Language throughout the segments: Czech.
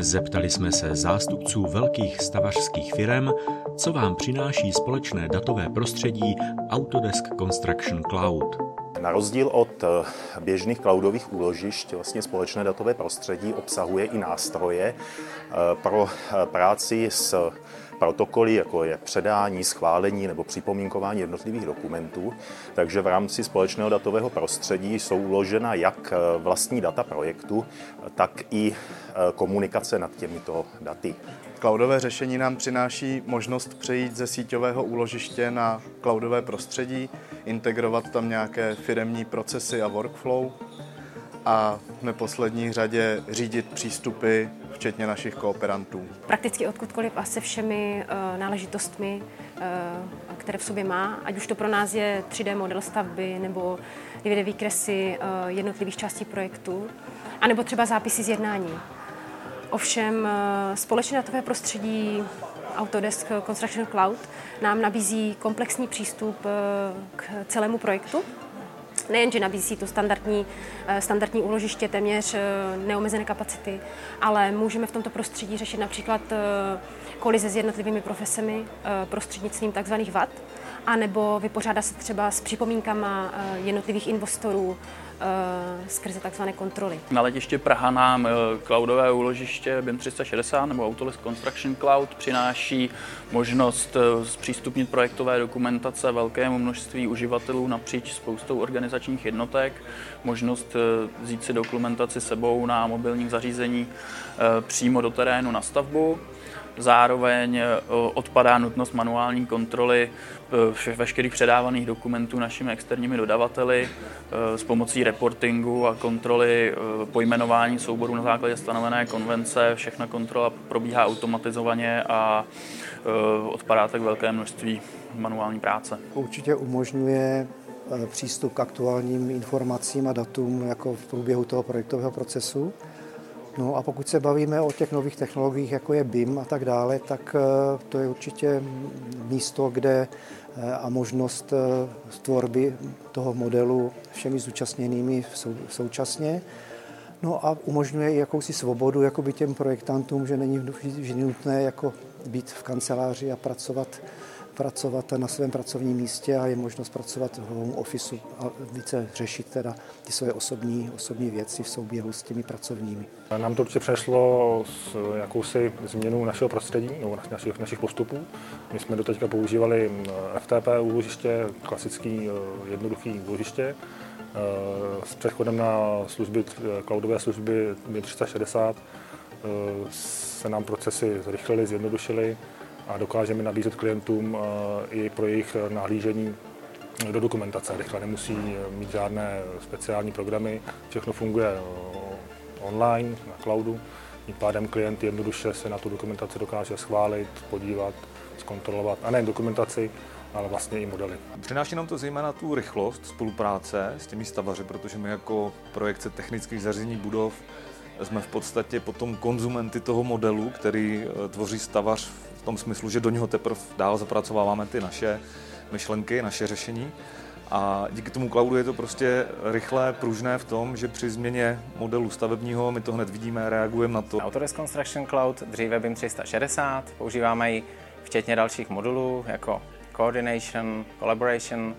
Zeptali jsme se zástupců velkých stavařských firm, co vám přináší společné datové prostředí Autodesk Construction Cloud. Na rozdíl od eh, běžných cloudových úložišť vlastně společné datové prostředí obsahuje i nástroje eh, pro eh, práci s protokoly, jako je předání, schválení nebo připomínkování jednotlivých dokumentů. Takže v rámci společného datového prostředí jsou uložena jak vlastní data projektu, tak i komunikace nad těmito daty. Cloudové řešení nám přináší možnost přejít ze síťového úložiště na cloudové prostředí, integrovat tam nějaké firemní procesy a workflow a v neposlední řadě řídit přístupy, včetně našich kooperantů. Prakticky odkudkoliv a se všemi uh, náležitostmi, uh, které v sobě má, ať už to pro nás je 3D model stavby nebo 2D výkresy uh, jednotlivých částí projektu, anebo třeba zápisy z jednání. Ovšem eh, společné datové prostředí Autodesk Construction Cloud nám nabízí komplexní přístup eh, k celému projektu. Nejenže nabízí to standardní, eh, standardní úložiště, téměř neomezené kapacity, ale můžeme v tomto prostředí řešit například kolize s jednotlivými profesemi prostřednictvím tzv. VAT, anebo vypořádat se třeba s připomínkama jednotlivých investorů, Eh, skrze takzvané kontroly. Na letiště Praha nám eh, cloudové úložiště BIM 360 nebo Autodesk Construction Cloud přináší možnost eh, zpřístupnit projektové dokumentace velkému množství uživatelů napříč spoustou organizačních jednotek, možnost vzít si dokumentaci sebou na mobilním zařízení přímo do terénu na stavbu Zároveň eh, odpadá nutnost manuální kontroly eh, veškerých předávaných dokumentů našimi externími dodavateli eh, s pomocí reportingu a kontroly pojmenování souborů na základě stanovené konvence. Všechna kontrola probíhá automatizovaně a odpadá tak velké množství manuální práce. Určitě umožňuje přístup k aktuálním informacím a datům jako v průběhu toho projektového procesu. No a pokud se bavíme o těch nových technologiích, jako je BIM a tak dále, tak eh, to je určitě místo, kde eh, a možnost eh, tvorby toho modelu všemi zúčastněnými současně. No a umožňuje i jakousi svobodu jakoby těm projektantům, že není vždy nutné jako být v kanceláři a pracovat pracovat na svém pracovním místě a je možnost pracovat v home office a více řešit teda ty své osobní, osobní věci v souběhu s těmi pracovními. Nám to určitě přešlo s jakousi změnou našeho prostředí, nebo našich, našich postupů. My jsme doteďka používali FTP úložiště, klasický eh, jednoduchý úložiště. Eh, s přechodem na služby, cloudové služby 360 eh, se nám procesy zrychlily, zjednodušily a dokážeme nabízet klientům eh, i pro jejich nahlížení do dokumentace. Rychle nemusí mít žádné speciální programy, všechno funguje eh, online, na cloudu. Tím pádem klient jednoduše se na tu dokumentaci dokáže schválit, podívat, zkontrolovat, a nejen dokumentaci, ale vlastně i modely. Přináší nám to zejména tu rychlost spolupráce s těmi stavaři, protože my jako projekce technických zařízení budov jsme v podstatě potom konzumenty toho modelu, který eh, tvoří stavař tom smyslu, že do něho teprve dál zapracováváme ty naše myšlenky, naše řešení. A díky tomu cloudu je to prostě rychlé, pružné v tom, že při změně modelu stavebního my to hned vidíme, reagujeme na to. Autodesk Construction Cloud, dříve BIM 360, používáme ji včetně dalších modulů jako Coordination, Collaboration,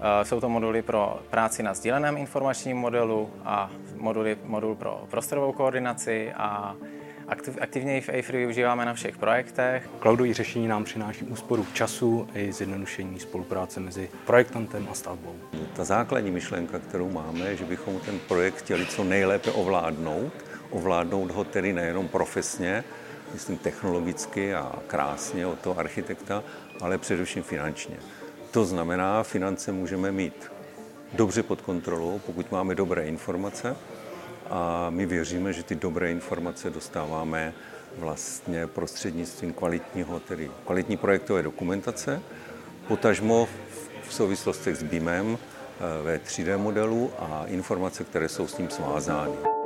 Eh, jsou to moduly pro práci na sdíleném informačním modelu a moduly, modul pro prostorovou koordinaci a aktivně v AFRI využíváme na všech projektech. Cloudové řešení nám přináší úsporu času i zjednodušení spolupráce mezi projektantem a stavbou. Ta základní myšlenka, kterou máme, je, že bychom ten projekt chtěli co nejlépe ovládnout. Ovládnout ho tedy nejenom profesně, myslím technologicky a krásně od toho architekta, ale především finančně. To znamená, finance můžeme mít dobře pod kontrolou, pokud máme dobré informace a my věříme, že ty dobré informace dostáváme vlastně prostřednictvím kvalitního, tedy kvalitní projektové dokumentace, potažmo v souvislostech s BIMem eh, ve 3D modelu a informace, které jsou s ním svázány.